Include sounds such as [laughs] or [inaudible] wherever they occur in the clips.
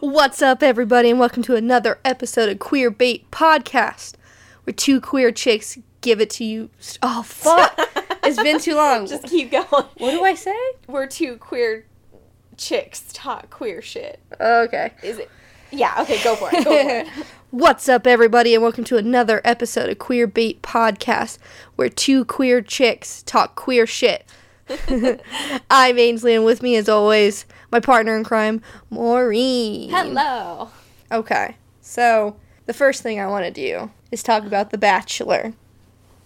What's up, everybody, and welcome to another episode of Queer Bait Podcast, where two queer chicks give it to you. Oh, fuck! [laughs] it's been too long. Just keep going. what do I say? We're two queer chicks talk queer shit. Okay. Is it? Yeah. Okay. Go for it. Go for it. [laughs] What's up, everybody, and welcome to another episode of Queer Bait Podcast, where two queer chicks talk queer shit. [laughs] I'm Ainsley, and with me, as always, my partner in crime, Maureen. Hello. Okay, so the first thing I want to do is talk about The Bachelor,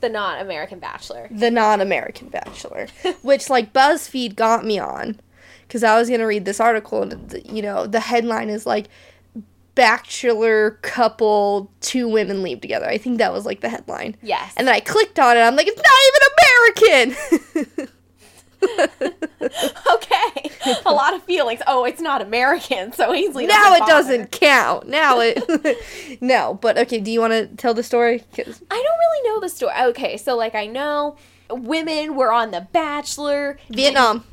The non-American Bachelor. the non-American Bachelor, [laughs] which like BuzzFeed got me on because I was gonna read this article, and you know the headline is like Bachelor couple, two women leave together. I think that was like the headline. Yes. And then I clicked on it. I'm like, it's not even American. [laughs] [laughs] okay. A lot of feelings. Oh, it's not American, so easily. now it doesn't count. Now it. [laughs] no, but okay. Do you want to tell the story? 'Cause- I don't really know the story. Okay, so like I know women were on The Bachelor. Vietnam,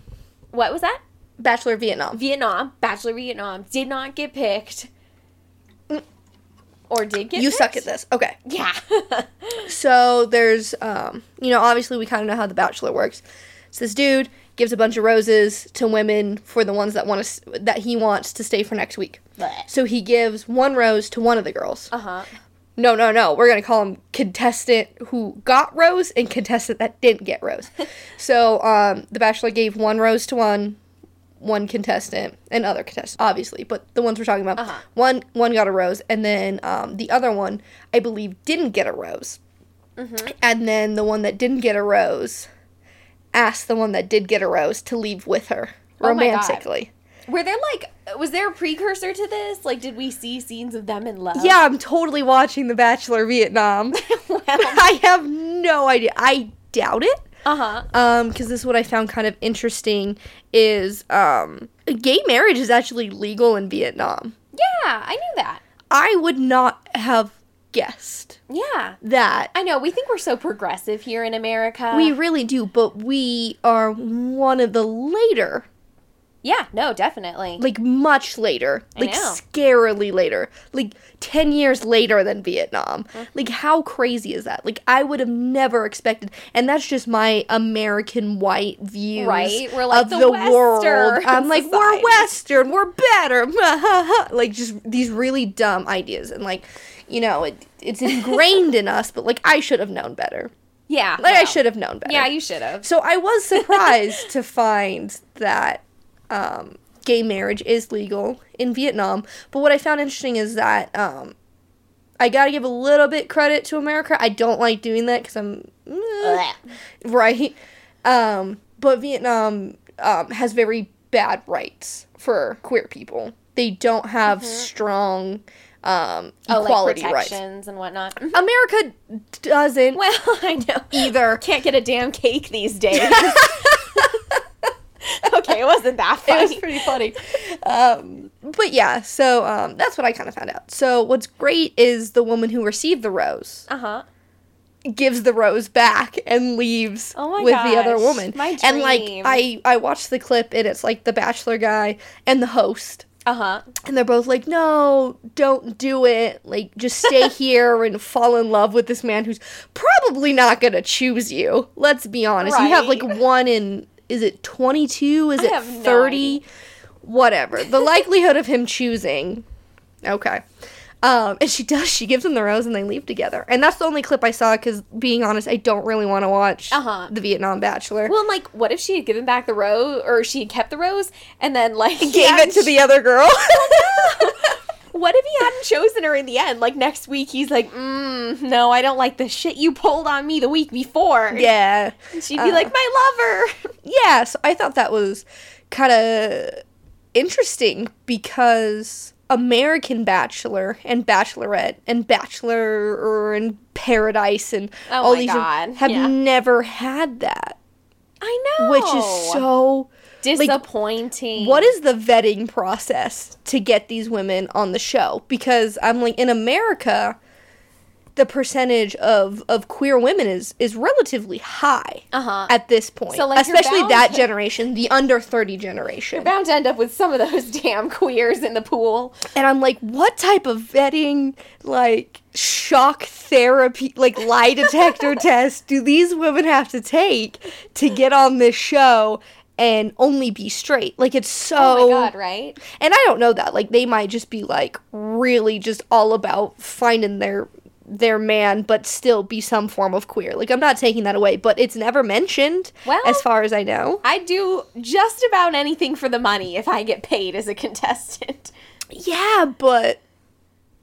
What was that? Bachelor Vietnam. Vietnam. Bachelor Vietnam did not get picked. Or did get You picked? suck at this. Okay. Yeah. [laughs] So there's, um, you know, obviously we kind of know how The Bachelor works. So this dude gives a bunch of roses to women for the ones that want to that he wants to stay for next week. So he gives one rose to one of the girls. Uh huh. No, no, no. We're gonna call him contestant who got rose and contestant that didn't get rose. [laughs] so um, the Bachelor gave one rose to one, one contestant, and other contestant, obviously, but the ones we're talking about, Uh-huh. one one got a rose, and then um, the other one, I believe, didn't get a rose. Mm-hmm. And then the one that didn't get a rose asked the one that did get a rose to leave with her romantically. Oh my God. romantically. Were there like was there a precursor to this? Like did we see scenes of them in love? Yeah, I'm totally watching The Bachelor Vietnam. [laughs] well, [laughs] I have no idea. I doubt it. uh-huh. Um, because this is what I found kind of interesting is um, gay marriage is actually legal in Vietnam. Yeah, I knew that. I would not have guessed Yeah. that. I know, we think we're so progressive here in America. We really do, but we are one of the later, Yeah, no, definitely. like much later, I like know. scarily later, like 10 years later than Vietnam. Mm-hmm. Like, how crazy is that? Like, I would have never expected, and that's just my American white view Right? We're like of the the, world. I'm like, we're. Western, we're better. [laughs] like, just these really dumb ideas. And, like, you know, it, it's ingrained in us, but, like, I should have known better. yeah. Like, I should have known better. Yeah, you should have. So I was [laughs] surprised to find that um, gay marriage is legal in Vietnam. But what I found interesting is that um, I got to give a little bit credit to America. I don't like doing that because I'm eh, [laughs] right. Um, but Vietnam um, has very bad rights for queer people. They don't have strong um, Oh, like equality rights. and whatnot. [laughs] America doesn't Well, [laughs] I know. either. [laughs] Can't get a damn cake these days. okay, it wasn't that funny. it was pretty funny. Um, but yeah, so um, that's what I kind of found out. So what's great is the woman who received the rose Uh huh. gives the rose back and leaves Oh with the other woman. my And like. I I watched the clip and it's like the bachelor guy and the host. Uh huh. And they're both like, no, don't do it. Like, just stay [laughs] here and fall in love with this man who's probably not going to choose you. Let's be honest. You have like one in, is it 22? Is I it have no 30? Whatever. The likelihood of him choosing. Okay. Um, and she does. She gives him the rose and they leave together. And that's the only clip I saw because, being honest, I don't really want to watch Uh-huh. the Vietnam Bachelor. Well, like, what if she had given back the rose, or she had kept the rose, and then like [laughs] Gave it to the other girl. [laughs] What if he hadn't chosen her in the end? Like next week, he's like, mm, "No, I don't like the shit you pulled on me the week before." yeah. And she'd be Uh, like, "My lover." [laughs] yeah, so I thought that was kind of interesting because American Bachelor and Bachelorette and Bachelor and Paradise and Oh all these God, have yeah. never had that, I know. which is so. disappointing. What is the vetting process to get these women on the show? Because I'm like in America, the percentage of of queer women is is relatively high Uh-huh. at this point. So, like, especially that generation, the under 30 generation. You're bound to end up with some of those [laughs] damn queers in the pool. And I'm like, what type of vetting, like shock therapy, like lie detector [laughs] test do these women have to take to get on this show and only be straight? Like, it's so. Oh my god, right? And I don't know that. Like, they might just be like really just all about finding their their man but still be some form of queer like i'm not taking that away but it's never mentioned Well- as far as i know I'd do just about anything for the money if I get paid as a contestant. Yeah, but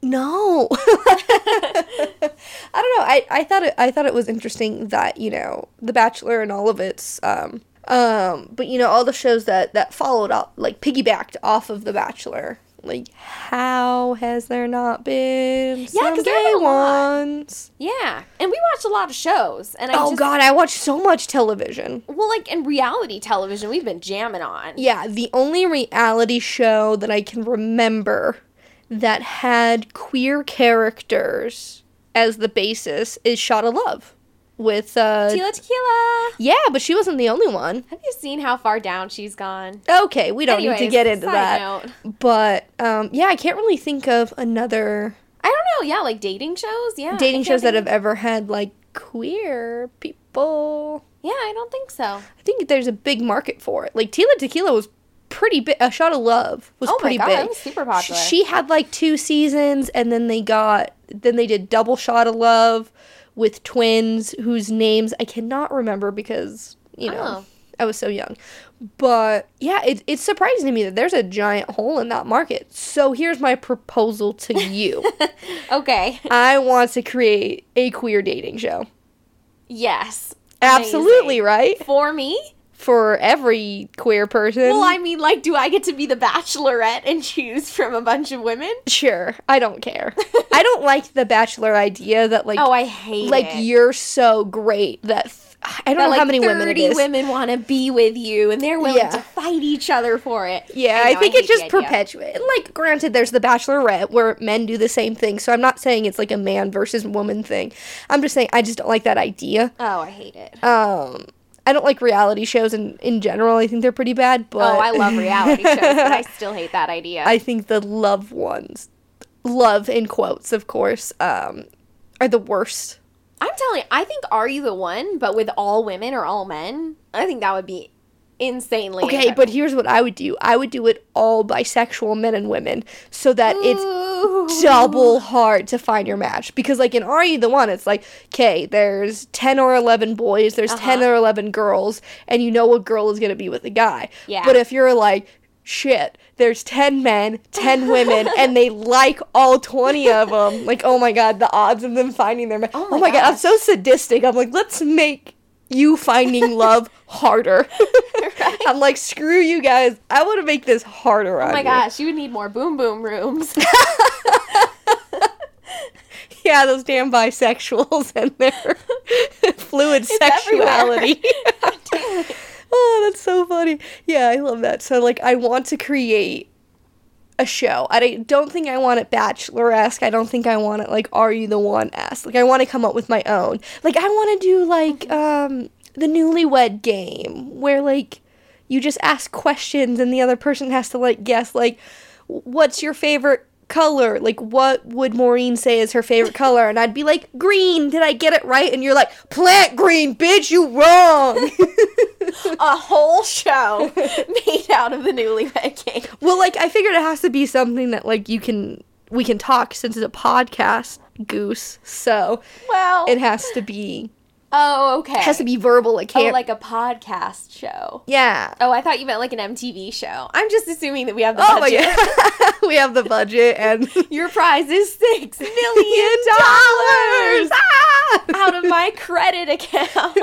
no. [laughs] I don't know. I, I thought it I thought it was interesting that, you know, The Bachelor and all of its um um but you know, all the shows that that followed up like piggybacked off of The Bachelor. Like how has there not been Yeah, some gay been a lot. ones? Yeah, and we watch a lot of shows, and I Oh just, god, I watch so much television. well, like in reality television, we've been jamming on. Yeah, the only reality show that I can remember that had queer characters as the basis is Shot of Love with uh Tila Tequila. Yeah, but she wasn't the only one. Have you seen how far down she's gone? Okay, we don't need to get into that. note. But um yeah, I can't really think of another I don't know. Yeah, like dating shows. Yeah, dating shows that have ever had like queer people. Yeah, I don't think so. I think there's a big market for it. Like Tila Tequila was pretty big. A Shot of Love was Oh my pretty God, big. that was super popular. She had like two seasons, and then they got then they did Double Shot of Love with twins whose names I cannot remember because you know Oh. I was so young. But yeah, it, it's surprising to me that there's a giant hole in that market. So here's my proposal to you. [laughs] Okay. I want to create a queer dating show. yes. Absolutely, Amazing. right? For me? For every queer person. Well, I mean, like, do I get to be the bachelorette and choose from a bunch of women? Sure, I don't care. I don't like the bachelor idea that like Oh, I hate it. like it. you're so great that th- I don't That, know like, how many women it 30 is. women want to be with you, and they're willing Yeah. to fight each other for it. Yeah, I, know, think hate it just perpetuates. Like, granted, there's the Bachelorette where men do the same thing, so I'm not saying it's like a man versus woman thing. I'm just saying I just don't like that idea. Oh, I hate it. Um, I don't like reality shows in in general. I think they're pretty bad. But oh, I love reality shows, but I [laughs] still hate that idea. I think the love ones, love in quotes, of course, um, are the worst. I'm telling you, I think Are You the One, but with all women or all men, I think that would be insanely. Okay, but here's what I would do. I would do it all bisexual men and women so that it's double hard to find your match because like in Are You the One it's like okay there's 10 or 11 boys there's 10 Uh-huh. or 11 girls and you know what girl is going to be with the guy Yeah. but if you're like shit there's 10 men 10 women [laughs] and they like all 20 of them like oh my god the odds of them finding their match Oh oh my my, god I'm so sadistic I'm like let's make you finding love [laughs] harder [laughs] I'm like screw you guys I want to make this harder Oh my gosh, you would need more boom boom rooms. [laughs] Yeah, those damn bisexuals and their fluid sexuality. Oh, oh, that's so funny. Yeah, I love that. So, like, I want to create a show. I don't- think I want it bachelor esque. I don't think I want it like Are You the One esque. Like, I want to come up with my own. Like, I want to do like um the Newlywed Game, where like you just ask questions and the other person has to like guess like what's your favorite color like what would maureen say is her favorite color? And i'd be like green did i get it right? And you're like plant green bitch you wrong. [laughs] A whole show made out of the newlywed game. well like i figured it has to be something that like you can we can talk since it's a podcast goose. So Well, it has to be oh okay. it has to be verbal it oh, can't like a podcast show. yeah Oh, I thought you meant like an MTV show. I'm just assuming that we have the oh my budget. god [laughs] we have the budget and [laughs] Your prize is six [laughs] million million dollars Ah! out of my credit account.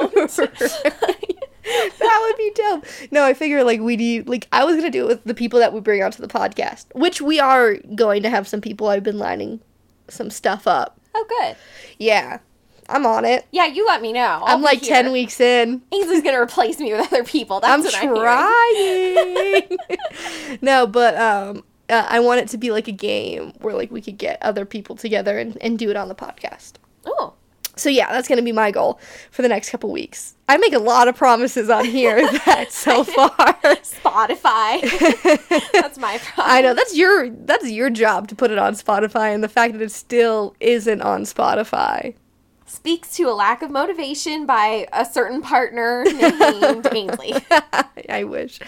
that would be dope. No, I figure like we need like I was gonna do it with the people that we bring onto the podcast, which we are going to have some people. I've been lining some stuff up. oh, good. Yeah, I'm on it. Yeah, you let me know. I'll I'm like here. ten weeks in. Ainsley's gonna replace me with other people. That's I'm what I'm trying. [laughs] no, but um, uh, I want it to be like a game where like we could get other people together and, and do it on the podcast. Oh. So yeah, that's gonna be my goal for the next couple weeks. I make a lot of promises on here [laughs] that so far. [laughs] Spotify. That's my problem. I know that's your that's your job to put it on Spotify, and the fact that it still isn't on Spotify. Speaks to a lack of motivation by a certain partner [laughs] named Ainsley. [laughs] I wish.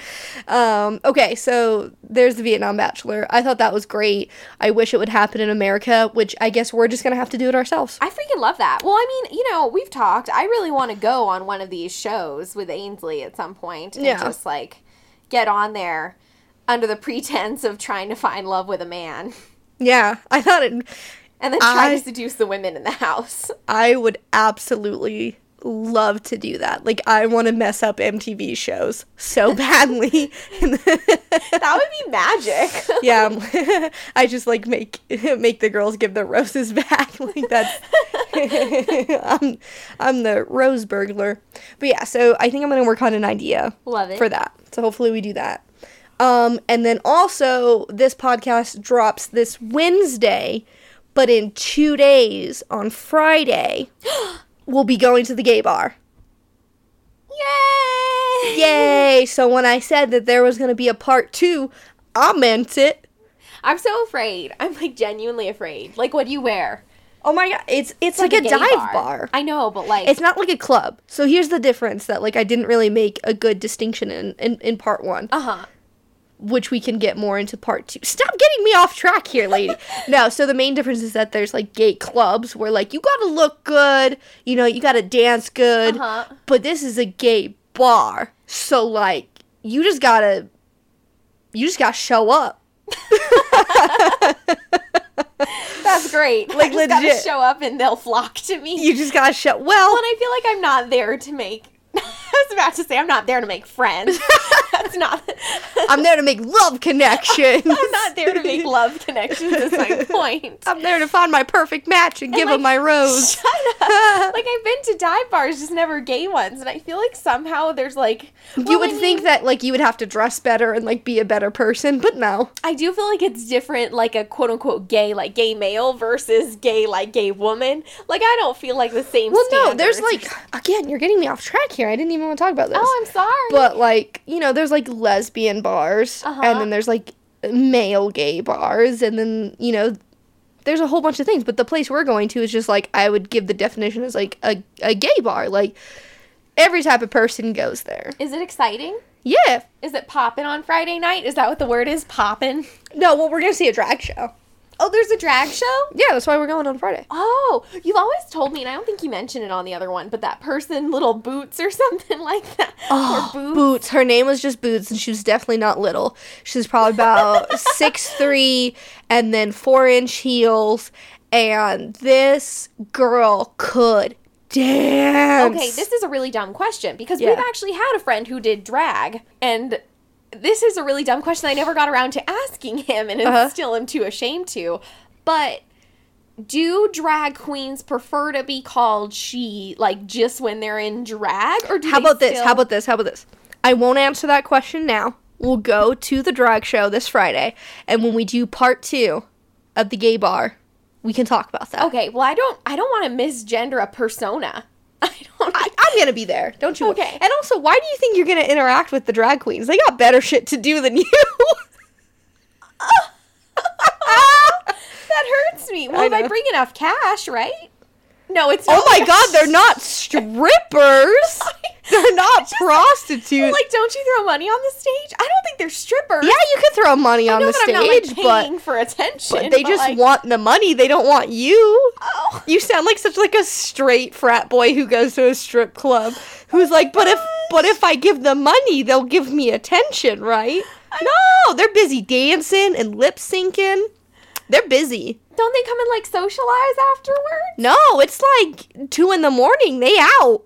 Um, okay, so there's the Vietnam Bachelor. I thought that was great. I wish it would happen in America, which I guess we're just gonna have to do it ourselves. I freaking love that. Well, I mean, you know, we've talked. I really want to go on one of these shows with Ainsley at some point and Yeah. just like get on there under the pretense of trying to find love with a man Yeah, I thought it. And then try I- to seduce the women in the house. [laughs] I would absolutely love to do that. Like, I want to mess up MTV shows so [laughs] badly. [laughs] That would be magic. yeah, I just like make make the girls give their roses back. Like that's I'm I'm the rose burglar. But yeah, so I think I'm gonna work on an idea Love it. for that. So hopefully we do that. Um, and then also this podcast drops this Wednesday, but in two days on Friday, [gasps] we'll be going to the gay bar. Yay! Yay! So when I said that there was gonna be a part two, I meant it. I'm so afraid. I'm like genuinely afraid. Like, what do you wear? Oh my god, it's it's, like, a, gay dive bar. I know, but like, It's not like a club. So here's the difference that like I didn't really make a good distinction in in, in part one, uh huh. Which we can get more into part two. Stop getting me off track here, lady. [laughs] no, so the main difference is that there's like gay clubs where like you gotta look good, you know, you gotta dance good. Uh-huh. But this is a gay bar, so like you just gotta you just gotta show up. [laughs] That's great. [laughs] Like, I legit. show up and they'll flock to me. You just gotta show. Well, Well, and I feel like I'm not there to make. [laughs] I was about to say I'm not there to make friends. [laughs] That's not. [laughs] I'm there to make love connections. I'm not there to make love connections. Is my point. I'm there to find my perfect match and, give like, him my rose. Shut up. like I've been to dive bars, just never gay ones, and I feel like somehow there's like. you would I think that like you would have to dress better and like be a better person, but no. I do feel like it's different, like a quote unquote gay, like gay male versus gay, like gay woman. Like I don't feel like the same. Well, no, there's like again, you're getting me off track here. I didn't even want to talk about this. Oh, I'm sorry. but like you know, there's like lesbian bars, Uh-huh. and then there's like male gay bars, and then you know. There's a whole bunch of things, but the place we're going to is just like I would give the definition as like a, a gay bar. Like every type of person goes there. Is it exciting? Yeah. Is it popping on Friday night? Is that what the word is? Popping? No, well, we're gonna see a drag show. Oh, there's a drag show? Yeah, that's why we're going on Friday. Oh, you've always told me, and I don't think you mentioned it on the other one, but that person, little boots or [laughs] something like that. Oh, boots. Boots. Her name was just Boots, and she was definitely not little. She was probably about [laughs] six three, and then four inch heels. And this girl could dance. Okay, this is a really dumb question because Yeah. we've actually had a friend who did drag, and this is a really dumb question I never got around to asking him, and Uh-huh. still am too ashamed to. But do drag queens prefer to be called she, like just when they're in drag, or do How about this? How about this? How about this? I won't answer that question now. We'll go to the drag show this Friday, and when we do part two of the gay bar, we can talk about that. Okay, well, I don't, I don't want to misgender a persona. [laughs] I don't. I, I'm gonna be there. Don't you? Okay. And also, why do you think you're gonna interact with the drag queens? They got better shit to do than you. [laughs] that hurts me. Well, I if I bring enough cash, right? No, it's oh my god, they're not strippers. [laughs] they're not prostitutes. Like, don't you throw money on the stage? I don't think they're strippers. yeah, you could throw money I on the stage, not like paying but for attention. but they just like, want the money. They don't want you. Oh. You sound like such like a straight frat boy who goes to a strip club who's like, but if oh but if I give them money, they'll give me attention, right? No, they're busy dancing and lip syncing. They're busy. Don't they come and like socialize afterwards? No, it's like two in the morning. They out.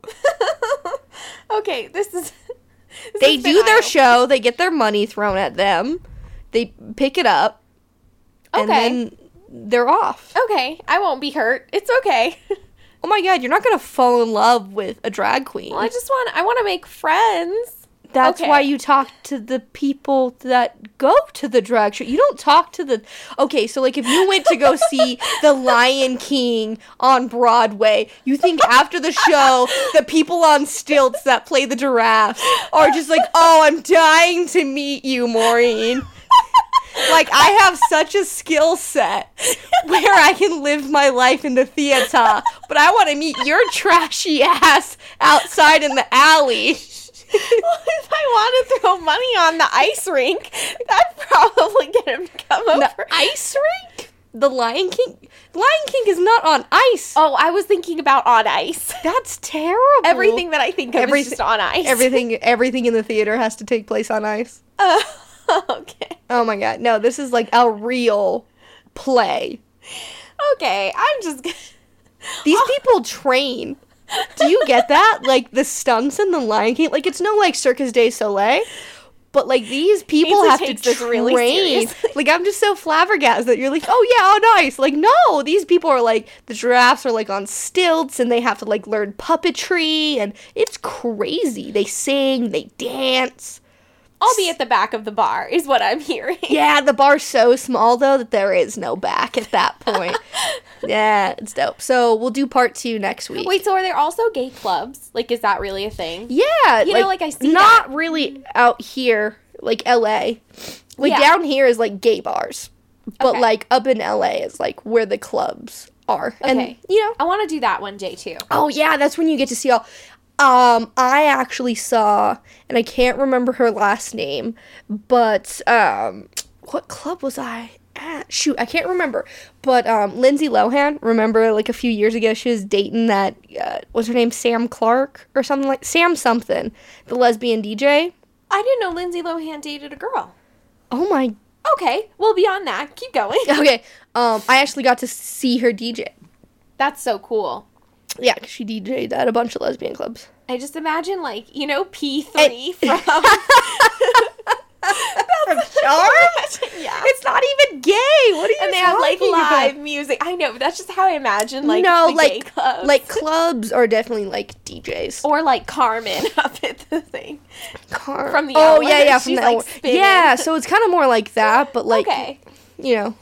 [laughs] okay, this is. [laughs] this They do their show. They get their money thrown at them. They pick it up, and Okay. then they're off. Okay, I won't be hurt. It's okay. Oh my god, you're not gonna fall in love with a drag queen. well, I just want. I want to make friends. That's Okay. why you talk to the people that go to the drag show. You don't talk to the. Okay, so like if you went to go [laughs] see The Lion King on Broadway, you think after the show, the people on stilts that play the giraffes are just like, oh, I'm dying to meet you, Maureen. Like I have such a skill set where I can live my life in the theater, but I want to meet your trashy ass outside in the alley. [laughs] if I want to throw money on the ice rink, that'd probably get him to come over. The ice rink? The Lion King? Lion King is not on ice. Oh, I was thinking about on ice. [laughs] That's terrible. Everything that I think of Everything- is just on ice. everything everything in the theater has to take place on ice. Uh, [laughs] okay. Oh my god. No, this is like a real play. Okay. I'm just. g- These Oh. people train. Do you get that? Like the stunts in the Lion King, like it's no like Cirque du Soleil, but like these people have to train. really like I'm just so flabbergasted that you're like, oh yeah, oh nice. Like no, these people are like the giraffes are like on stilts and they have to like learn puppetry and it's crazy. They sing, they dance. I'll be at the back of the bar, is what I'm hearing. [laughs] Yeah, the bar's so small though that there is no back at that [laughs] point. yeah, it's dope. So we'll do part two next week. Wait, so are there also gay clubs? Like, is that really a thing? Yeah, You know, like, I see not that. really out here, like L.A. Like Yeah. down here is like gay bars, but Okay. like up in L.A. is like where the clubs are, and Okay. you know, I want to do that one day too. oh yeah, that's when you get to see all. Um, I actually saw, and I can't remember her last name, but um, what club was I at? Shoot, I can't remember. But um, Lindsay Lohan, remember like a few years ago, she was dating that uh, what's her name, Sam Clark or something like Sam something, the lesbian DJ. I didn't know Lindsay Lohan dated a girl. Oh my. Okay, well, beyond that, keep going. [laughs] Okay. Um, I actually got to see her DJ. That's so cool. Yeah, 'cause she DJ'd at a bunch of lesbian clubs. I just imagine, like, you know, P3 [laughs] from. [laughs] From Charmed? yeah. It's not even gay. What are you and they have like talking about? live music. I know, but that's just how I imagine like no, like clubs. like clubs are definitely like DJs. or like Carmen [laughs] up at the thing. Car- from the oh yeah yeah from the like, yeah. So it's kind of more like that, but like okay, you know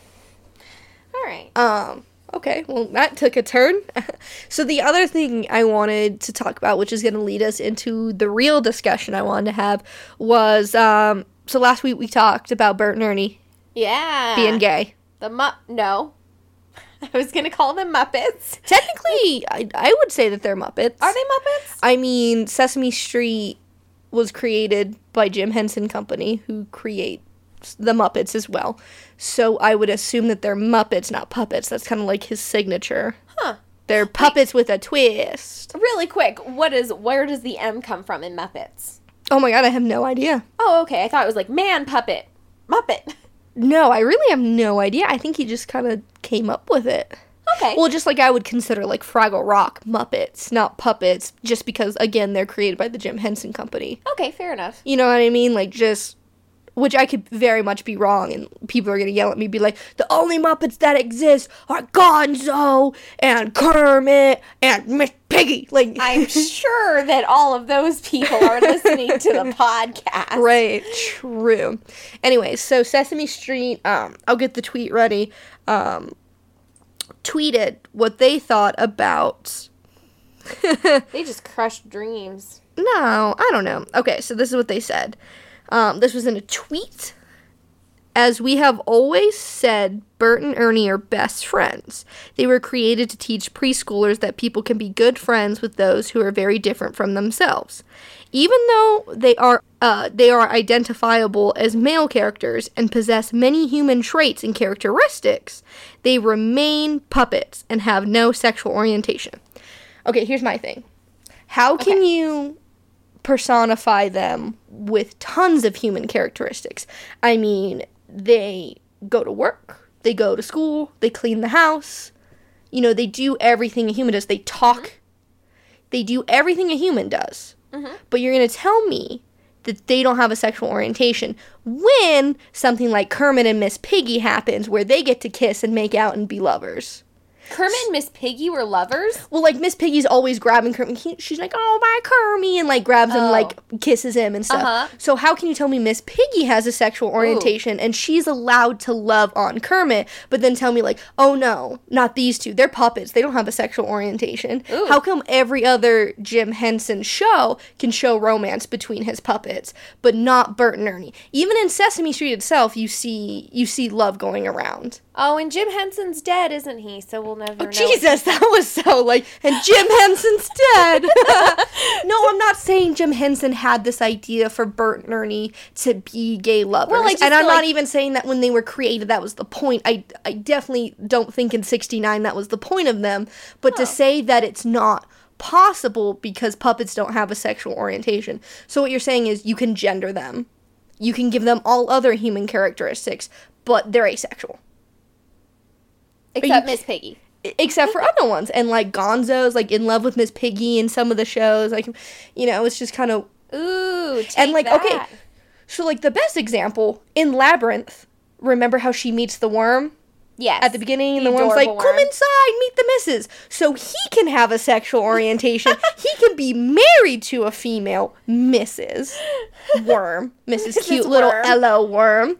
all right. um. Okay, well, that took a turn. [laughs] so, the other thing I wanted to talk about, which is going to lead us into the real discussion I wanted to have, was um, so last week we talked about Bert and Ernie Yeah, being gay. The mu no, [laughs] I was gonna call them Muppets. [laughs] Technically, I, I would say that they're Muppets. Are they Muppets? I mean, Sesame Street was created by Jim Henson Company, who create the Muppets as well. So I would assume that they're Muppets, not puppets. That's kind of like his signature. Huh. They're puppets with a twist. Really quick, what is where does the M come from in Muppets? Oh my god, I have no idea. Oh, okay. I thought it was like man puppet, Muppet. No, I really have no idea. I think he just kind of came up with it. Okay. Well, just like I would consider like Fraggle Rock Muppets, not puppets, just because again they're created by the Jim Henson Company. okay, fair enough. You know what I mean? Like just which I could very much be wrong and people are gonna yell at me be like, the only Muppets that exist are Gonzo and Kermit and Miss Piggy. Like I'm [laughs] sure that all of those people are listening to the podcast. Right, true. Anyway, so Sesame Street, um, I'll get the tweet ready. Um, tweeted what they thought about. [laughs] They just crushed dreams. No, I don't know. Okay, so this is what they said. Um, this was in a tweet. As we have always said, Bert and Ernie are best friends. They were created to teach preschoolers that people can be good friends with those who are very different from themselves. Even though they are uh, they are identifiable as male characters and possess many human traits and characteristics, they remain puppets and have no sexual orientation. Okay, here's my thing. How can Okay. you personify them with tons of human characteristics? I mean, they go to work, they go to school, they clean the house. You know, they do everything a human does. They talk. They do everything a human does. Mhm. But you're going to tell me that they don't have a sexual orientation when something like Kermit and Miss Piggy happens where they get to kiss and make out and be lovers. Kermit and Miss Piggy were lovers. Well, like Miss Piggy's always grabbing Kermit. He- she's like, "Oh my Kermit," and like grabs him, Oh. like kisses him and stuff. Uh-huh. So how can you tell me Miss Piggy has a sexual orientation and she's allowed to love on Kermit, but then tell me like, "Oh no, not these two. They're puppets. They don't have a sexual orientation." Ooh. How come every other Jim Henson show can show romance between his puppets, but not Bert and Ernie? Even in Sesame Street itself, you see you see love going around. Oh, and Jim Henson's dead, isn't he? So we'll never oh, know. Oh, Jesus, [laughs] that was so like, and Jim Henson's dead. [laughs] no, I'm not saying Jim Henson had this idea for Bert and Ernie to be gay lovers, Well, and I'm feel not even saying that when they were created that was the point. I I definitely don't think in '69 that was the point of them. But to Oh. say that it's not possible because puppets don't have a sexual orientation. So what you're saying is you can gender them, you can give them all other human characteristics, but they're asexual. Except Miss Piggy. Except for other ones and like gonzo's like in love with miss piggy in some of the shows like you know it's just kind of Ooh, take and like okay so like the best example in labyrinth remember how she meets the worm? Yes. at the beginning and the, The worm's like adorable come inside meet the missus. So he can have a sexual orientation. [laughs] He can be married to a female mrs [laughs] worm. Mrs cute little Worm. elo worm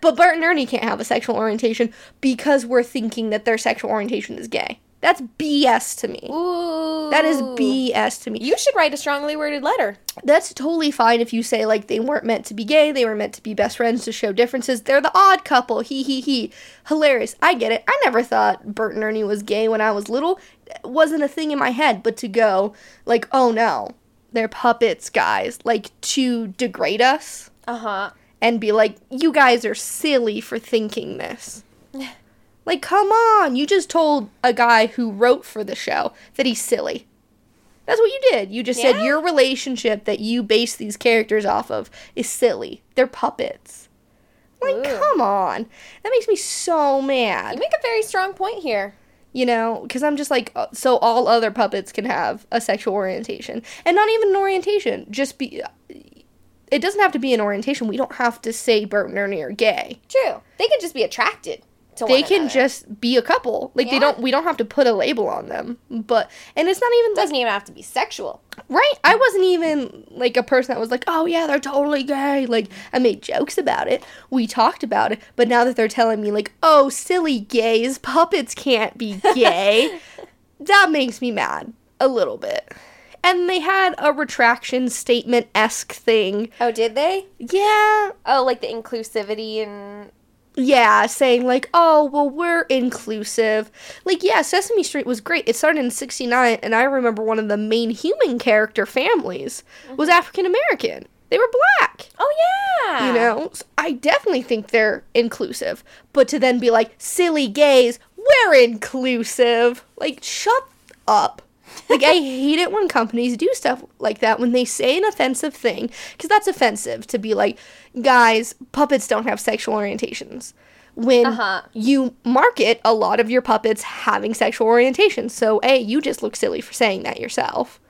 but bert and ernie can't have a sexual orientation because we're thinking that their sexual orientation is gay that's bs to me Ooh. that is BS to me. You should write a strongly worded letter. That's totally fine if you say like they weren't meant to be gay, they were meant to be best friends to show differences. They're the odd couple. He he he. Hilarious. I get it. I never thought Bert and Ernie was gay when I was little. It wasn't a thing in my head, but to go like, "Oh no, they're puppets, guys." Like to degrade us Uh huh. And be like, "You guys are silly for thinking this." [laughs] Like, come on. You just told a guy who wrote for the show that he's silly. That's what you did. You just Yeah. said your relationship that you base these characters off of is silly. They're puppets. Like, Ooh. come on. That makes me so mad. You make a very strong point here. You know, because I'm just like, uh, so all other puppets can have a sexual orientation. And not even an orientation. Just be. It doesn't have to be an orientation. We don't have to say Bert and Ernie are gay. True. They could just be attracted to they can another. just be a couple like they don't we don't have to put a label on them but and it's not even doesn't even have to be sexual. right i wasn't even like a person that was like oh yeah they're totally gay like i made jokes about it we talked about it but now that they're telling me like oh silly gays puppets can't be gay [laughs] that makes me mad a little bit and they had a retraction statement esque thing Oh, did they? yeah Oh, like the inclusivity and Yeah, saying like, oh, well, we're inclusive. Like, yeah, Sesame Street was great. It started in 69, and I remember one of the main human character families was mm-hmm. African American. They were black. oh yeah, You know? So I definitely think they're inclusive. But to then be like, silly gays, we're inclusive. Like, shut up. Like, I hate it when companies do stuff like that, when they say an offensive thing, because that's offensive to be like, guys, puppets don't have sexual orientations. When Uh-huh. you market a lot of your puppets having sexual orientations. So, A, you just look silly for saying that yourself.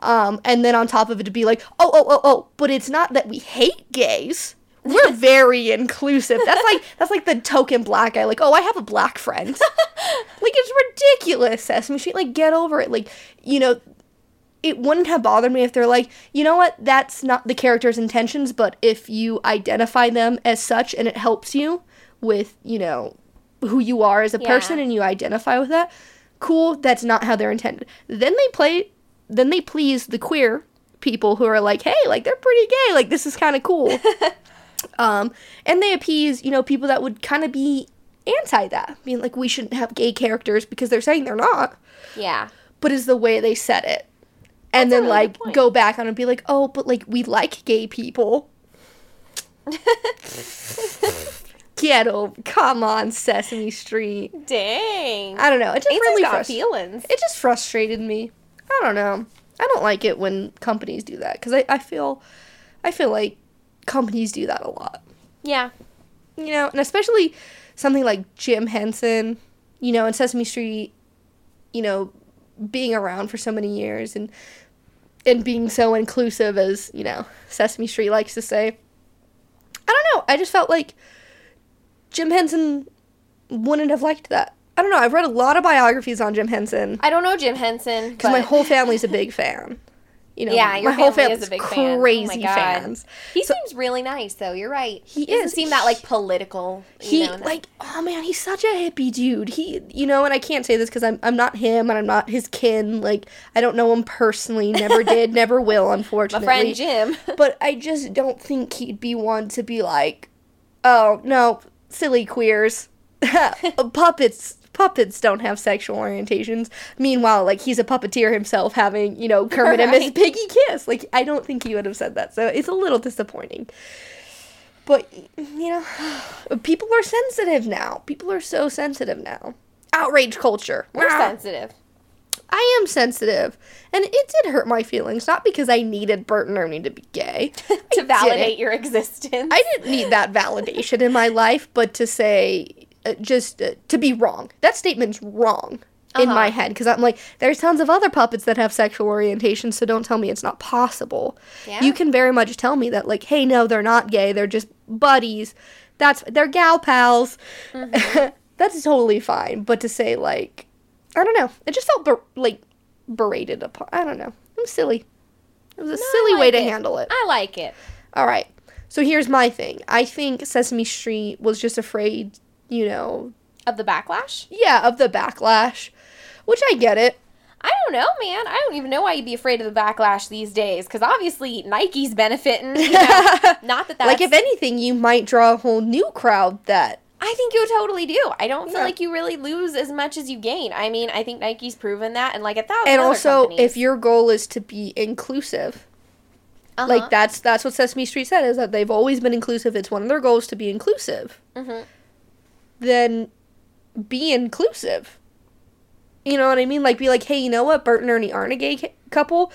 Um, and then on top of it to be like, oh, oh, oh, oh, but it's not that we hate gays. We're very inclusive. That's like [laughs] that's like the token black guy. Like, oh, I have a black friend. [laughs] like it's ridiculous, Sesame Street. Like, get over it. Like, you know, it wouldn't have bothered me if they're like, you know what, that's not the character's intentions, but if you identify them as such and it helps you with, you know, who you are as a Yeah. person and you identify with that, cool, that's not how they're intended. Then they play then they please the queer people who are like, hey, like they're pretty gay, like this is kind of cool. [laughs] um, and they appease, you know, people that would kind of be anti that, being like, we shouldn't have gay characters because they're saying they're not yeah. but is the way they said it. And That's then really like go back on and be like, "Oh, but like we like gay people." [laughs] Get over. Come on, Sesame Street. Dang. I don't know. It just Ain't really got frus- feelings. It just frustrated me. I don't know. I don't like it when companies do that because I, I feel I feel like companies do that a lot. Yeah. You know, and especially something like Jim Henson, you know, and Sesame Street, you know, being around for so many years and and being so inclusive as, you know, Sesame Street likes to say. I don't know. I just felt like Jim Henson wouldn't have liked that. I don't know. I've read a lot of biographies on Jim Henson I don't know Jim Henson because my whole family's a big fan. You know, Yeah, your my whole family is a big fan. Oh my crazy God. fans. He So- seems really nice, though. You're right. He doesn't is. seem that like political. you He know, like oh man, he's such a hippie dude. He you know, and I can't say this because I'm I'm not him and I'm not his kin. Like I don't know him personally. Never [laughs] did. Never will. my Unfortunately, friend Jim. [laughs] but I just don't think he'd be one to be like, oh no, silly queers, [laughs] puppets. Puppets don't have sexual orientations. Meanwhile, like he's a puppeteer himself, having you know Kermit and Miss Piggy kiss. Like I don't think he would have said that. So it's a little disappointing. But you know, [sighs] people are sensitive now. People are so sensitive now. Outrage culture. We're Wow. sensitive. I am sensitive, and it did hurt my feelings. Not because I needed Bert and Ernie to be gay. [laughs] to I validate didn't. your existence. I didn't need that validation in my life, but to say, uh, just uh, to be wrong. That statement's wrong in Uh-huh. my head because I'm like, there's tons of other puppets that have sexual orientation, so don't tell me it's not possible. Yeah. You can very much tell me that, like, hey, no, they're not gay. They're just buddies. That's they're gal pals. Mm-hmm. [laughs] That's totally fine. But to say like, I don't know, it just felt ber- like berated upon. I don't know. It was silly. It was a No, silly way like to it. handle it. I like it. All right. So here's my thing. I think Sesame Street was just afraid, you know, Of the backlash? yeah, of the backlash, which I get it. I don't know, man. I don't even know why you'd be afraid of the backlash these days. Because obviously Nike's benefiting. You know? [laughs] Not that that's. like if anything, you might draw a whole new crowd that I think you totally do. I don't feel Yeah. like you really lose as much as you gain. I mean, I think Nike's proven that, and like a thousand. and also companies. if your goal is to be inclusive, Uh-huh. like that's that's what Sesame Street said is that they've always been inclusive. It's one of their goals to be inclusive. Mhm. Then be inclusive. You know what I mean? Like be like, hey, you know what? Bert and Ernie aren't a gay couple,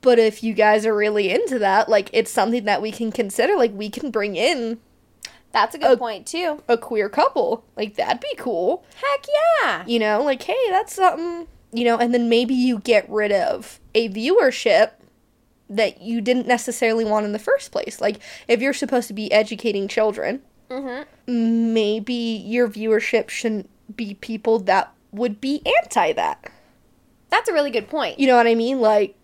but if you guys are really into that, like it's something that we can consider. Like we can bring in That's a good Uh, point too. a queer couple. Like that'd be cool. Heck yeah. You know, like hey, that's something. You know, and then maybe you get rid of a viewership that you didn't necessarily want in the first place. Like if you're supposed to be educating children, Mm-hmm. maybe your viewership shouldn't be people that would be anti that. That's a really good point. You know what I mean? Like,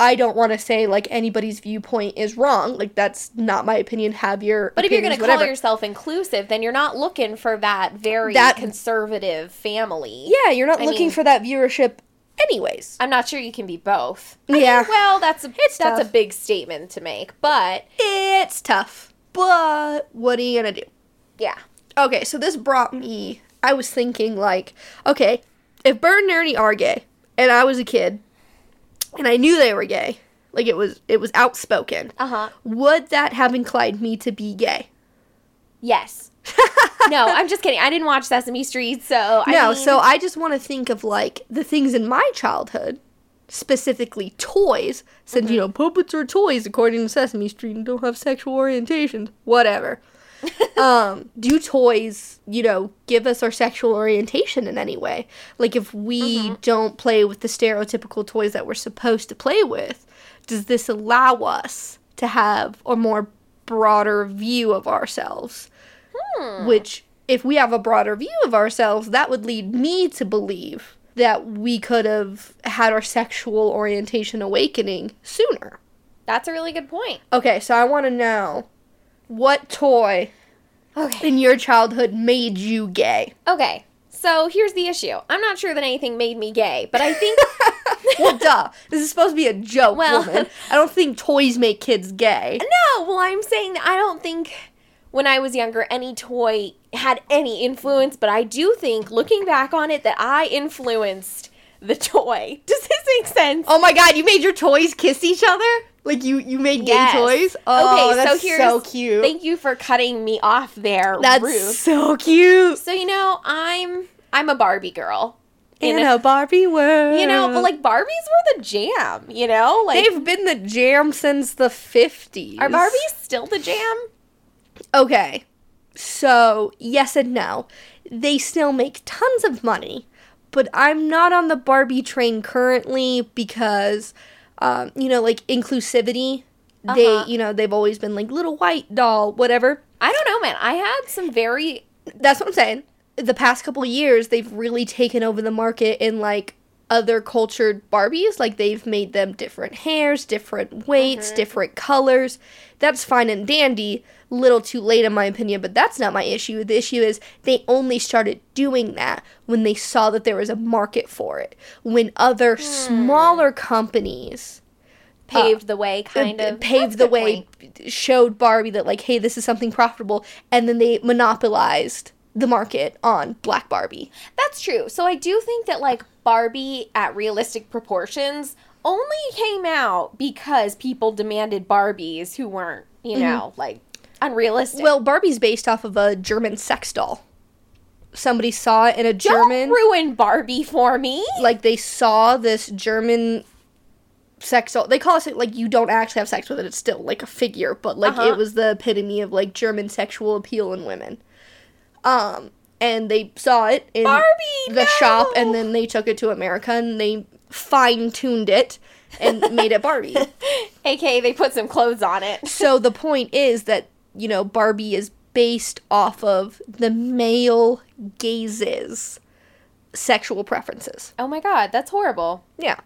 I don't want to say like anybody's viewpoint is wrong. Like that's not my opinion. Have your But if you're going to call yourself inclusive, then you're not looking for that very That- conservative family. yeah, you're not I looking mean- for that viewership, anyways. I'm not sure you can be both. I mean, Yeah. well, that's a It's that's a big statement to make, but It's tough, but what are you gonna do? Yeah. Okay, so this brought me. I was thinking like, okay, if Bert and Ernie are gay, and I was a kid, and I knew they were gay, like it was it was outspoken. Uh huh. Would that have inclined me to be gay? Yes. [laughs] no, I'm just kidding. I didn't watch Sesame Street, so I no, mean, so I just want to think of like the things in my childhood, specifically toys, since you know puppets are toys according to Sesame Street and don't have sexual orientations. Whatever. [laughs] um, do toys, you know, give us our sexual orientation in any way? Like if we don't play with the stereotypical toys that we're supposed to play with, does this allow us to have a more broader view of ourselves? Which, if we have a broader view of ourselves, that would lead me to believe that we could have had our sexual orientation awakening sooner. that's a really good point. Okay, so I want to know what toy Okay. in your childhood made you gay? Okay. So here's the issue. I'm not sure that anything made me gay, but I think [laughs] well, duh. This is supposed to be a joke, Well- woman. [laughs] I don't think toys make kids gay. no. Well, I'm saying that I don't think when I was younger any toy had any influence, but I do think looking back on it that I influenced the toy. [laughs] Does this make sense? Oh my god, you made your toys kiss each other? Like you you made gay Yes. toys? Oh, okay, that's so here's so cute. Thank you for cutting me off there, that's Ruth. so cute. So you know, I'm I'm a Barbie girl. In In a Barbie world. You know, but like Barbies were the jam, you know? Like They've been the jam since the 50s. are Barbies still the jam? Okay. So, yes and no. They still make tons of money, but I'm not on the Barbie train currently because, um, you know, like inclusivity. Uh-huh. They, you know, they've always been like little white doll, whatever. I don't know, man. I had some very That's what I'm saying. the past couple of years they've really taken over the market in like other cultured Barbies. Like they've made them different hairs, different weights, mm-hmm. different colors. That's fine and dandy. Little too late in my opinion, but that's not my issue. The issue is they only started doing that when they saw that there was a market for it. When other hmm. smaller companies uh, Paved the way, uh, kind uh, of. paved the way, point. showed Barbie that like, hey, this is something profitable, and then they monopolized the market on Black Barbie. That's true. So I do think that like Barbie at realistic proportions only came out because people demanded Barbies who weren't, you know, like unrealistic. Well, Barbie's based off of a German sex doll. Somebody saw it in a Don't German, ruin Barbie for me. like they saw this German sex doll. They call it like you don't actually have sex with it. It's still like a figure, but like Uh-huh. it was the epitome of like German sexual appeal in women. Um, and they saw it in Barbie, the shop, and then they took it to America and they fine tuned it and [laughs] made it Barbie. [laughs] AKA they put some clothes on it. [laughs] so the point is that you know Barbie is based off of the male gazes sexual preferences. Oh my god, that's horrible. Yeah.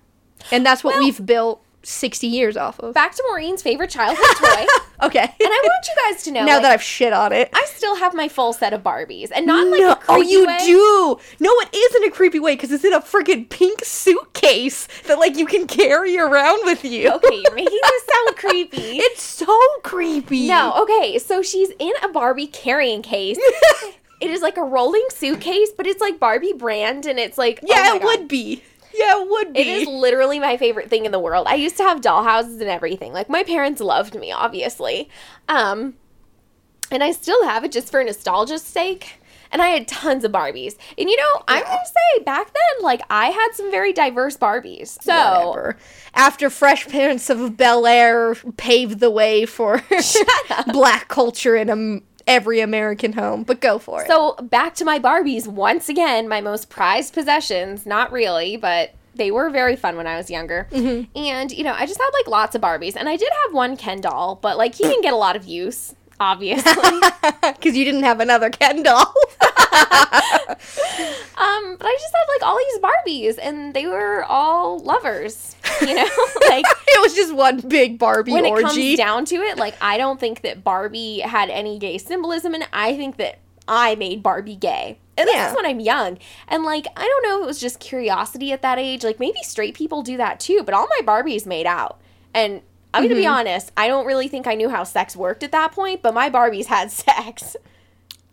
And that's what Well- we've built 60 years off of. Back to Maureen's favorite childhood toy. [laughs] Okay. And I want you guys to know now like, that I've shit on it. I still have my full set of Barbies. And not like no, a oh, creepy oh, you way. do. No, it is in a creepy way because it's in a freaking pink suitcase that like you can carry around with you. Okay, you're [laughs] making this sound creepy. it's so creepy. No, okay, so she's in a Barbie carrying case. [laughs] it is like a rolling suitcase, but it's like Barbie brand, and it's like oh Yeah, my it God. would be. Yeah, it would be. It is literally my favorite thing in the world. I used to have dollhouses and everything. Like my parents loved me, obviously, um, and I still have it just for nostalgia's sake. And I had tons of Barbies, and you know, I'm gonna say back then, like I had some very diverse Barbies. So Whatever. After Fresh Prince of Bel Air paved the way for [laughs] [laughs] black culture in um, every American home, but go for it. So back to my Barbies once again, my most prized possessions. Not really, but they were very fun when I was younger. Mm-hmm. And you know, I just had like lots of Barbies, and I did have one Ken doll, but like he didn't get a lot of use, obviously. [laughs] Because you didn't have another Ken doll. [laughs] um, but I just had like all these Barbies, and they were all lovers. You know, [laughs] like. it was just one big Barbie When it orgy. comes down to it, like I don't think that Barbie had any gay symbolism, and I think that I made Barbie gay. And this is when I'm young. And like, I don't know if it was just curiosity at that age. Like maybe straight people do that too, but all my Barbies made out. And I'm gonna be Mm-hmm. honest, I don't really think I knew how sex worked at that point, but my Barbies had [laughs] sex.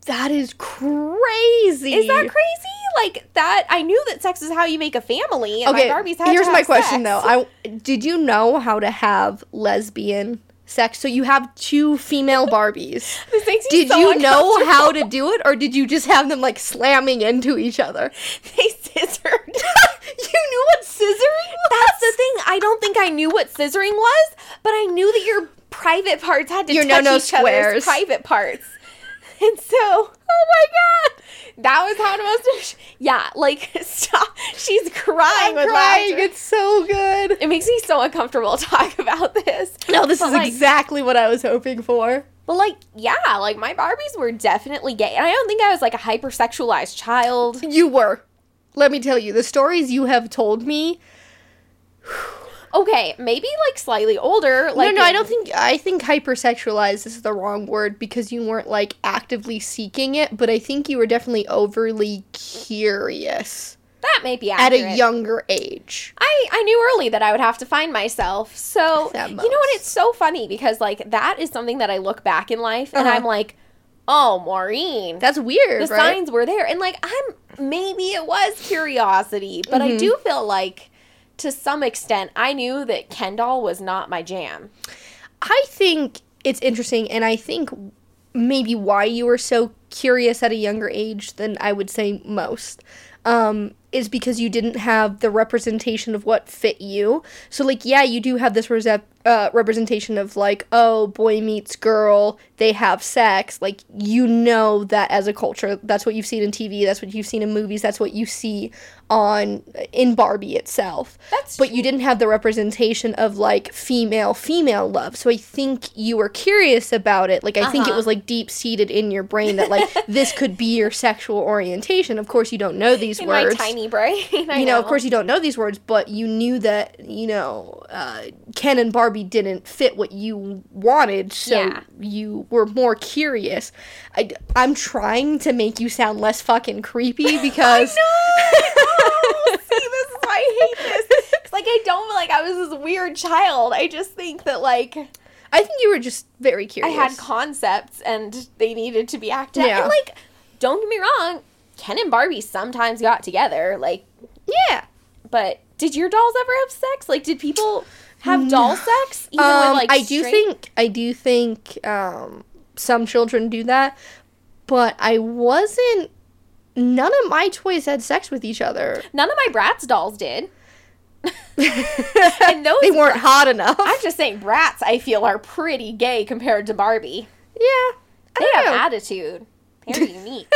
that is crazy. Is that crazy? Like that I knew that sex is how you make a family, and Okay, my Barbies had here's my question sex. though. I did you know how to have lesbian sex? So you have two female Barbies. [laughs] This makes me Did so you know how to do it, or did you just have them like slamming into each other? [laughs] they scissored? [laughs] you knew what scissoring was. That's the thing. I don't think I knew what scissoring was, but I knew that your private parts had to Your touch no-no each other's private parts. [laughs] And so, oh my god, that was how it must. [laughs] Yeah, like stop. She's crying with crying. laughter. It's so good. It makes me so uncomfortable to talk about this. No, this But, is like- exactly what I was hoping for. But like, yeah, like my Barbies were definitely gay, and I don't think I was like a hypersexualized child. You were. Let me tell you, the stories you have told me. Okay, maybe like slightly older. Like no, no, I don't think. I think hypersexualized is the wrong word because you weren't like actively seeking it, but I think you were definitely overly curious that may be at a younger age. I, I knew early that I would have to find myself. So, you know what? It's so funny because, like, that is something that I look back in life and Uh-huh. I'm like, oh, Maureen. That's weird, the right? signs were there. And, like, I'm maybe it was curiosity, but I Mhm. do feel like to some extent I knew that Ken doll was not my jam. I think it's interesting, and I think maybe why you were so curious at a younger age than I would say most um, is because you didn't have the representation of what fit you. So, like, yeah, you do have this rese- uh, representation of like oh boy meets girl they have sex. Like you know that as a culture that's what you've seen in tv that's what you've seen in movies that's what you see on in barbie itself. That's but you didn't have the representation of like female female love. So i think you were curious about it. Like i think it Uh-huh. was like deep seated in your brain that like [laughs] this could be your sexual orientation. Of course you don't know these in words. my tiny brain. [laughs] I you know, of course you don't know these words, but you knew that, you know, uh, Ken and Barbie didn't fit what you wanted, so Yeah. you were more curious. I, am trying to make you sound less fucking creepy [laughs] because. I Oh, see, this is why I hate this. [laughs] 'Cause, like, I don't feel like I was this weird child. I just think that, like, I think you were just very curious. I had concepts and they needed to be acted out. Yeah. And, like, don't get me wrong, Ken and Barbie sometimes got together. Like, yeah. but did your dolls ever have sex? Like, did people have doll sex? Even Um, with, like, I do straight- think I do think um, some children do that, but I wasn't. None of my toys had sex with each other. None of my Bratz dolls did. [laughs] and those they weren't hot enough. I'm just saying, Bratz, I feel, are pretty gay compared to Barbie. yeah, They have know. attitude. They're [laughs] unique.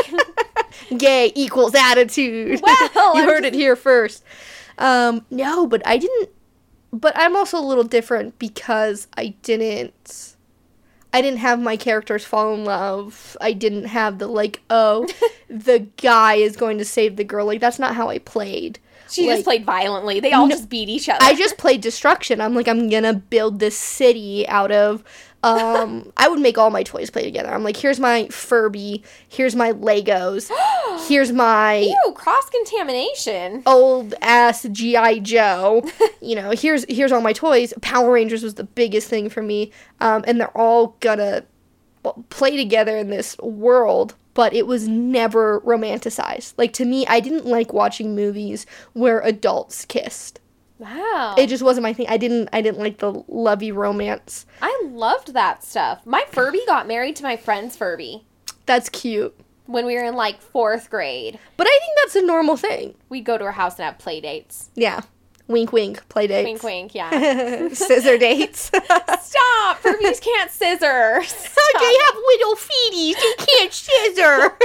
[laughs] gay equals attitude. Well, you I'm heard it here first. Um, no, but I didn't. But I'm also a little different because I didn't. I didn't have my characters fall in love. I didn't have the like, oh, [laughs] the guy is going to save the girl. Like that's not how I played. She Like, just played violently. They all No- just beat each other. I just played destruction. I'm like, I'm gonna build this city out of. Um, I would make all my toys play together. I'm like, here's my Furby, here's my Legos, [gasps] here's my Ew, cross contamination. old ass GI Joe. [laughs] you know, here's here's all my toys. Power Rangers was the biggest thing for me, um, and they're all gonna play together in this world. But it was never romanticized. Like to me, I didn't like watching movies where adults kissed. Wow. It just wasn't my thing. I didn't I didn't like the lovey romance. I loved that stuff. My Furby got married to my friend's Furby That's cute. when we were in like fourth grade. But I think that's a normal thing. We'd go to her house and have play dates. Yeah. Wink wink, play dates. Wink, wink, yeah. [laughs] Scissor dates. [laughs] Stop! Furbies can't scissor. [laughs] Stop. They have little feeties. They can't scissor.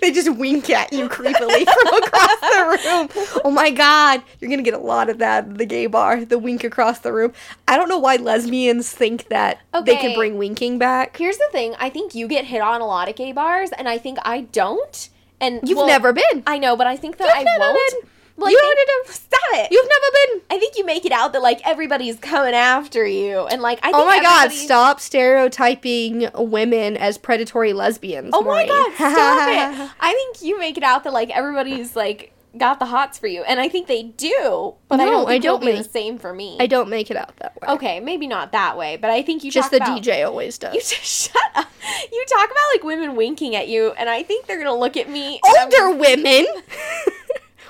they just wink at you creepily from across the room. Oh my god, you're gonna get a lot of that at the gay bar. The wink across the room. I don't know why lesbians think that they can bring winking back. Here's the thing. I think you get hit on a lot at gay bars, and I think I don't. And You've well, never been. I know, but I think that You've I won't. been. Like, you heard it. Stop it. You've never been. I think you make it out that like everybody's coming after you, and like I. Oh think Oh my god, stop stereotyping women as predatory lesbians. Oh my god, stop it! [laughs] I think you make it out that like everybody's like got the hots for you, and I think they do, but I don't I don't make- the same for me. I don't make it out that way. Okay, maybe not that way, but I think you Just the about, DJ always does. You [laughs] just shut up. You talk about like women winking at you, and I think they're gonna look at me. older women. [laughs]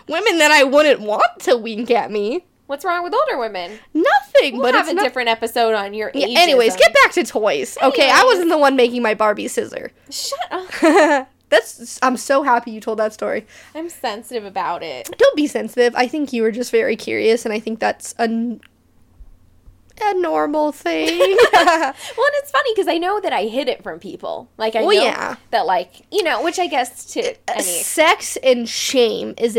women that I wouldn't want to wink at me. What's wrong with older women? Nothing, We'll but have it's a not. different episode on your Yeah, anyways, get back to toys. Okay, I wasn't the one making my Barbie scissor. Shut up. [laughs] That's. I'm so happy you told that story. I'm sensitive about it. Don't be sensitive. I think you were just very curious, and I think that's a a normal thing. [laughs] [laughs] Well, and it's funny because I know that I hid it from people. Like I Well, know yeah. that, like you know, which I guess to uh, any Sex and shame is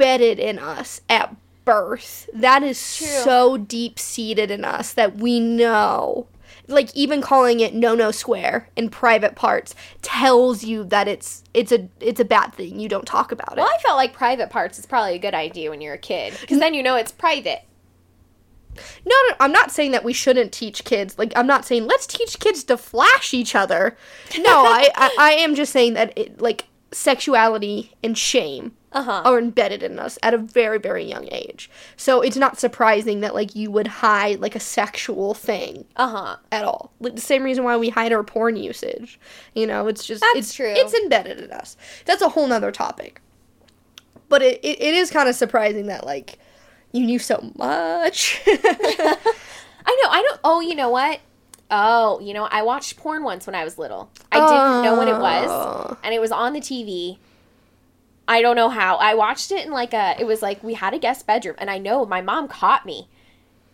embedded in us at birth. That is True. so deep seated in us that we know. Like even calling it no no square in private parts tells you that it's it's a it's a bad thing. You don't talk about it. Well, I felt like private parts is probably a good idea when you're a kid because then you know it's private. No, no, I'm not saying that we shouldn't teach kids. Like, I'm not saying let's teach kids to flash each other. No, [laughs] I, I, I am just saying that it, like sexuality and shame Uh huh. are embedded in us at a very, very young age. So it's not surprising that like you would hide like a sexual thing Uh huh. at all. Like the same reason why we hide our porn usage. You know, it's just That's it's true. It's embedded in us. That's a whole nother topic. But it, it, it is kind of surprising that like you knew so much. [laughs] I know. I don't. Oh, you know what? Oh, you know, I watched porn once when I was little. I didn't know what it was, Oh. and it was on the TV. I don't know how. I watched it in like a. It was like we had a guest bedroom, and I know my mom caught me,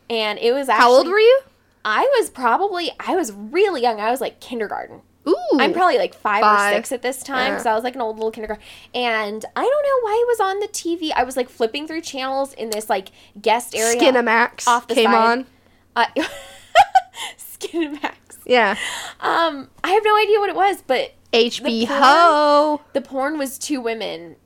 and it was actually How old were you? I was probably I was really young. I was like kindergarten. Ooh. I'm probably like five, Five. or six at this time Yeah. because I was like an old little kindergarten. And I don't know why it was on the TV. I was like flipping through channels in this like guest area. Skinamax off the came side. on. Uh, [laughs] Skinamax. Yeah. Um, I have no idea what it was, but HB porn? Ho. the porn was two women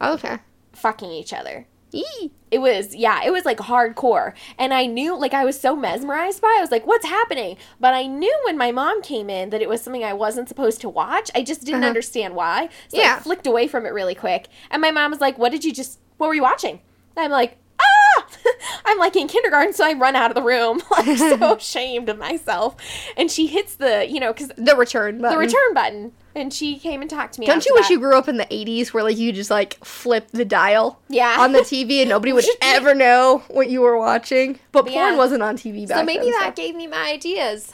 Okay. fucking each other. Yee. It was, yeah, it was like hardcore. And I knew, like, I was so mesmerized by it. I was like, what's happening? But I knew when my mom came in that it was something I wasn't supposed to watch. I just didn't Uh-huh. understand why. So Yeah. I flicked away from it really quick. And my mom was like, what did you just, what were you watching? And I'm like, ah! [laughs] I'm like in kindergarten, so I run out of the room, [laughs] like so [laughs] ashamed of myself. And she hits the, you know, because The return button. the return button. And she came and talked to me. Don't you wish that. you grew up in the 80s where like you just like flip the dial Yeah. on the TV and nobody would [laughs] ever know what you were watching? But porn Yeah. wasn't on TV back then. So maybe then, that gave me my ideas.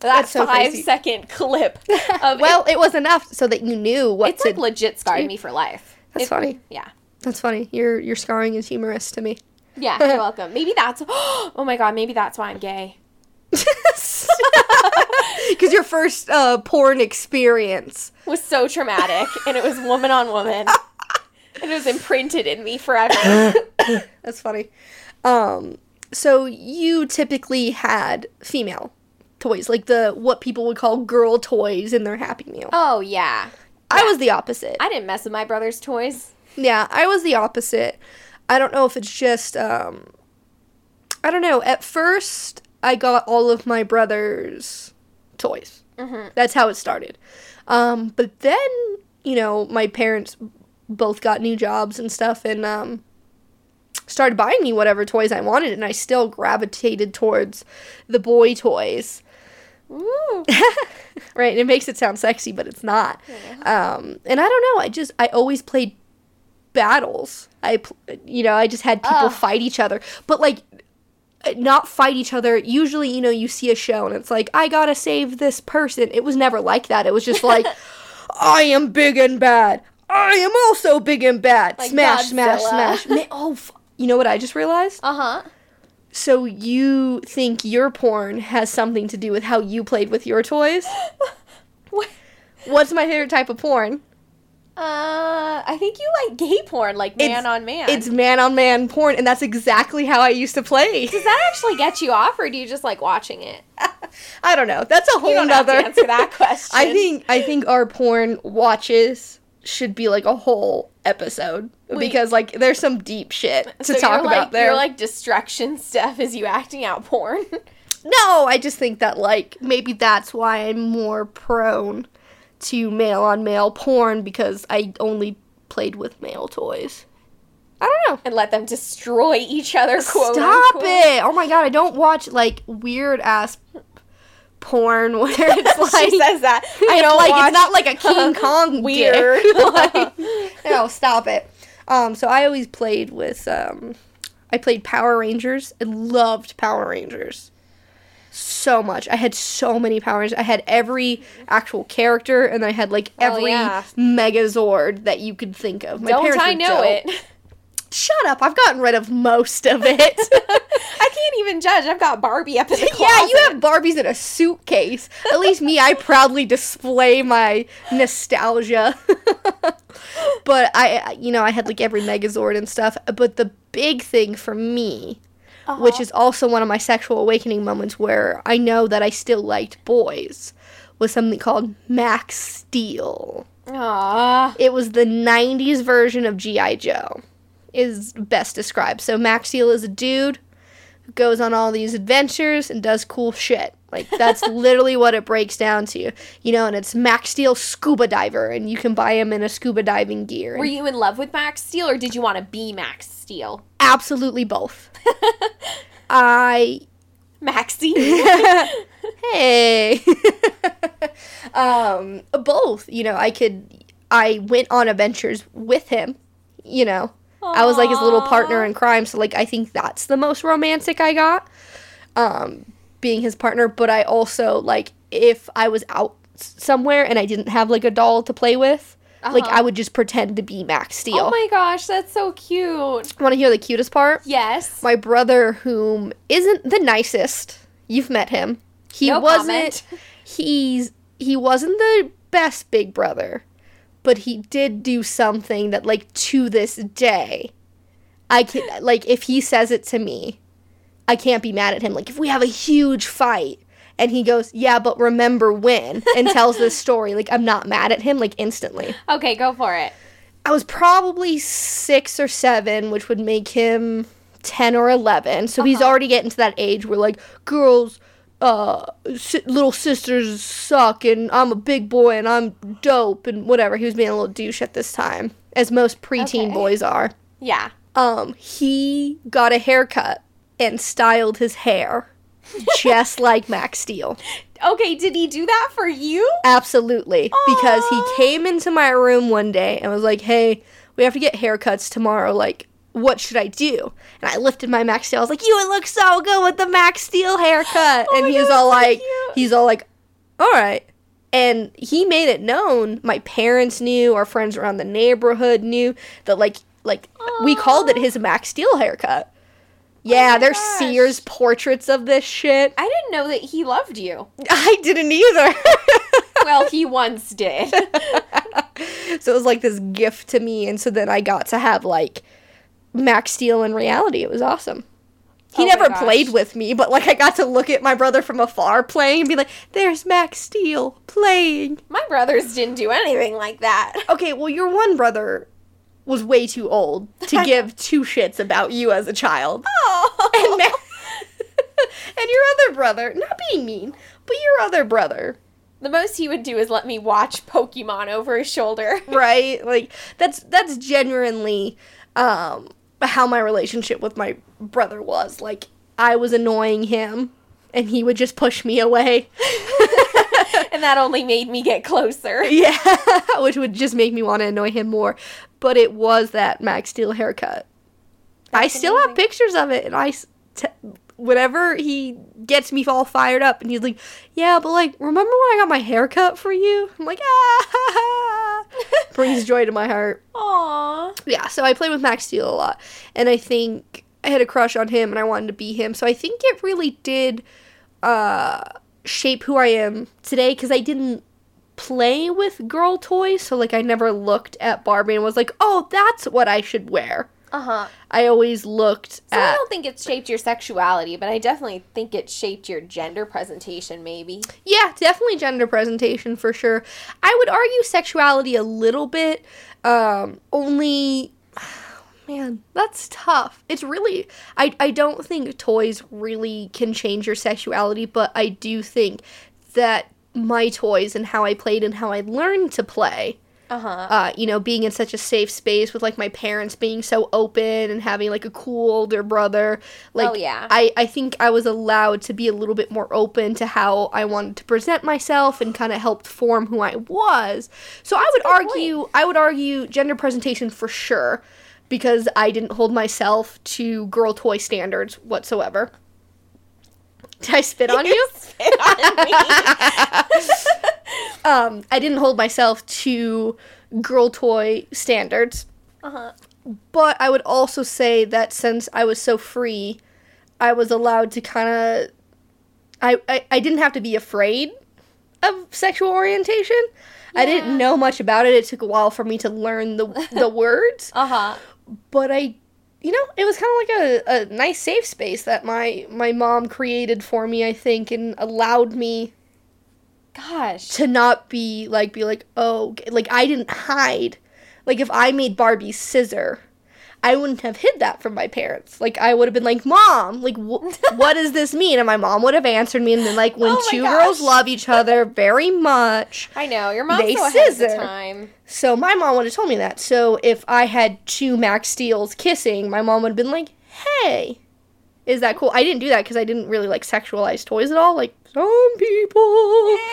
That That's so five crazy. second clip [laughs] of well, it was enough so that you knew what it's to like legit scarred me for life. That's It- funny. Yeah. That's funny. Your your scarring is humorous to me. Yeah, you're [laughs] welcome. Maybe that's [gasps] oh my god, maybe that's why I'm gay. [laughs] Because your first uh, porn experience. was so traumatic and it was woman on woman. and it was imprinted in me forever. [laughs] That's funny. Um, so you typically had female toys, like the what people would call girl toys in their Happy Meal. oh yeah. I was the opposite. I didn't mess with my brother's toys. Yeah, I was the opposite. I don't know if it's just um I don't know. At first, I got all of my brother's toys. Mhm. That's how it started. Um but then, you know, my parents both got new jobs and stuff and um started buying me whatever toys I wanted and I still gravitated towards the boy toys. Ooh. [laughs] right? It makes it sound sexy, but it's not. Um, and I don't know. I just I always played battles. I you know I just had people Ugh. fight each other, but like not fight each other. Usually, you know, you see a show and it's like I gotta save this person. It was never like that. It was just like [laughs] I am big and bad. I am also big and bad. Like smash, smash, Godzilla. smash. Ma- oh, f- you know what I just realized? Uh-huh. So you think your porn has something to do with how you played with your toys? [laughs] What? What's my favorite type of porn? Uh, I think you like gay porn, like man It's- on man. It's man on man porn, and that's exactly how I used to play. Does that actually get you off, or do you just like watching it? [laughs] I don't know. That's a You whole don't have to answer that [laughs] question. I think I think our porn watches should be like a whole episode Wait. because like there's some deep shit to so talk about there. Like destruction [laughs] stuff as you acting out porn. no, I just think that like maybe that's why I'm more prone to male on male porn because I only played with male toys. I don't know. and let them destroy each other. Quote Stop unquote. it! Oh my god, I don't watch like weird ass porn [laughs] where it's [laughs] like she says that. [laughs] I don't like watch it's not like a King Kong weird. like, no, stop it. Um, so I always played with um, I played Power Rangers. I loved Power Rangers so much. I had so many powers. I had every actual character, and I had like Oh, every yeah. Megazord that you could think of. My Don't parents I know dope. it? Shut up! I've gotten rid of most of [laughs] it. I can't even judge. I've got Barbie up in the closet. [laughs] Yeah, you have Barbies in a suitcase. At least me, I proudly display my nostalgia. [laughs] but I- you know, I had like every Megazord and stuff. But the big thing for me, which is also one of my sexual awakening moments where I know that I still liked boys, was something called Max Steel. It was the 90s version of G.I. Joe, is best described. So Max Steel is a dude who goes on all these adventures and does cool shit. Like, that's [laughs] literally what it breaks down to. You know, and it's Max Steel Scuba Diver, and you can buy him in a scuba diving gear. Were you in love with Max Steel, or did you want to be Max Steel? Absolutely both. [laughs] I Maxie. [laughs] hey [laughs] um both you know i could i went on adventures with him you know i was like his little partner in crime so like i think that's the most romantic i got um being his partner but i also like if i was out somewhere and i didn't have like a doll to play with Like Uh-huh. I would just pretend to be Max Steel. Oh my gosh, that's so cute. Want to hear the cutest part? Yes. My brother, whom isn't the nicest, you've met him. He No wasn't. comment. [laughs] He's he wasn't the best big brother, but he did do something that, like, to this day, I can like if he says it to me, I can't be mad at him. Like if we have a huge fight. And he goes, yeah, but remember when? And tells this story. Like, I'm not mad at him, like, instantly. Okay, go for it. I was probably six or seven, which would make him 10 or 11. So he's Uh-huh. already getting to that age where, like, girls, uh, si- little sisters suck, and I'm a big boy, and I'm dope, and whatever. He was being a little douche at this time, as most preteen Okay. boys are. Yeah. Um, he got a haircut and styled his hair just like Max Steel. Okay, did he do that for you? Absolutely. Because he came into my room one day and was like, hey, we have to get haircuts tomorrow. Like, what should I do? And I lifted my Max Steel. I was like, you would look so good with the Max Steel haircut. Oh and my he God, was all so like, cute. he's all like, all right. And he made it known. My parents knew. Our friends around the neighborhood knew that, like, like we called it his Max Steel haircut. Yeah, oh my there's gosh. Sears portraits of this shit. I didn't know that he loved you. [laughs] I didn't either. [laughs] Well, he once did. [laughs] so it was like this gift to me and so then i got to have like max steel in reality it was awesome he Oh never played with me but like i got to look at my brother from afar playing and be like there's max steel playing My brothers didn't do anything like that. okay well your one brother was way too old to [laughs] give two shits about you as a child and, Oh. now- [laughs] and your other brother not being mean but your other brother The most he would do is let me watch Pokemon over his shoulder. [laughs] right like that's that's genuinely um how my relationship with my brother was like i was annoying him and he would just push me away and that only made me get closer. yeah which would just make me want to annoy him more but it was that max steel haircut. I That's still have pictures of it and i t- whenever he gets me all fired up and he's like yeah but like remember when i got my haircut for you? I'm like ah. [laughs] Brings joy to my heart. Aww. yeah, so I played with Max Steel a lot, and I think I had a crush on him, and I wanted to be him. So I think it really did uh, shape who I am today because I didn't play with girl toys, so like I never looked at Barbie and was like, oh, that's what I should wear. Uh huh. I always looked So I don't think it shaped your sexuality, but I definitely think it shaped your gender presentation, maybe. Yeah, definitely gender presentation for sure. I would argue sexuality a little bit. Um, only, [sighs] man, that's tough. It's really, I, I don't think toys really can change your sexuality, but I do think that my toys and how I played and how I learned to play Uh huh. uh, you know, being in such a safe space with like my parents being so open and having like a cool older brother. Like, Oh, yeah. I, I think I was allowed to be a little bit more open to how I wanted to present myself and kind of helped form who I was. So I would argue, I would argue gender presentation for sure because I didn't hold myself to girl toy standards whatsoever. [laughs] Did I spit on you? Spit on me. [laughs] Um, I didn't hold myself to girl toy standards. uh huh. But I would also say that since I was so free, I was allowed to kind of. I, I, I didn't have to be afraid of sexual orientation. I didn't know much about it. It took a while for me to learn the, the [laughs] words. Uh huh. But I, you know, it was kind of like a, a nice safe space that my, my mom created for me, I think, and allowed me Gosh. to not be like be like oh like I didn't hide like if I made Barbie scissor I wouldn't have hid that from my parents. Like I would have been like mom like wh- [laughs] what does this mean? And my mom would have answered me and then like when Oh two gosh. girls love each other very much [laughs] I know. Your mom's They so of the time. so my mom would have told me that. So if I had two Max Steels kissing my mom would have been like hey is that cool? I didn't do that because I didn't really like sexualize toys at all like some people. [laughs]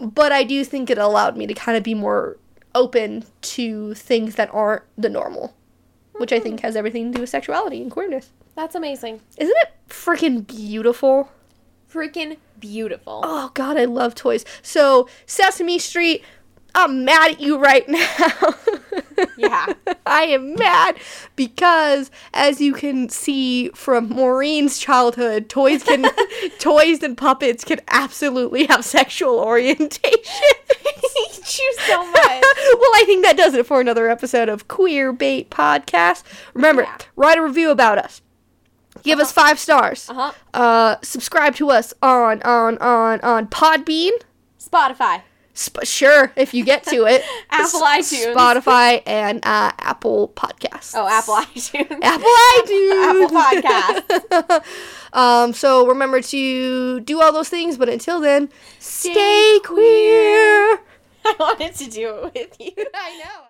But I do think it allowed me to kind of be more open to things that aren't the normal, which I think hmm. has everything to do with sexuality and queerness. That's amazing. Isn't it freaking beautiful? Freaking beautiful. Oh god, I love toys. So, Sesame Street I'm mad at you right now. [laughs] Yeah. I am mad because as you can see from Maureen's childhood, toys can [laughs] toys and puppets can absolutely have sexual orientation. hate you so much. [laughs] well, I think that does it for another episode of QueerBait Podcast. Remember, Yeah. write a review about us. Give us five stars. Uh-huh. Uh, subscribe to us on on on on Podbean. Spotify. Sp- sure, if you get to it. [laughs] Apple S- iTunes. Spotify, and uh, Apple Podcasts. Oh, Apple iTunes. [laughs] Apple iTunes. Apple Podcasts. [laughs] um, so remember to do all those things, but until then, stay, Stay queer. I wanted to do it with you. I know.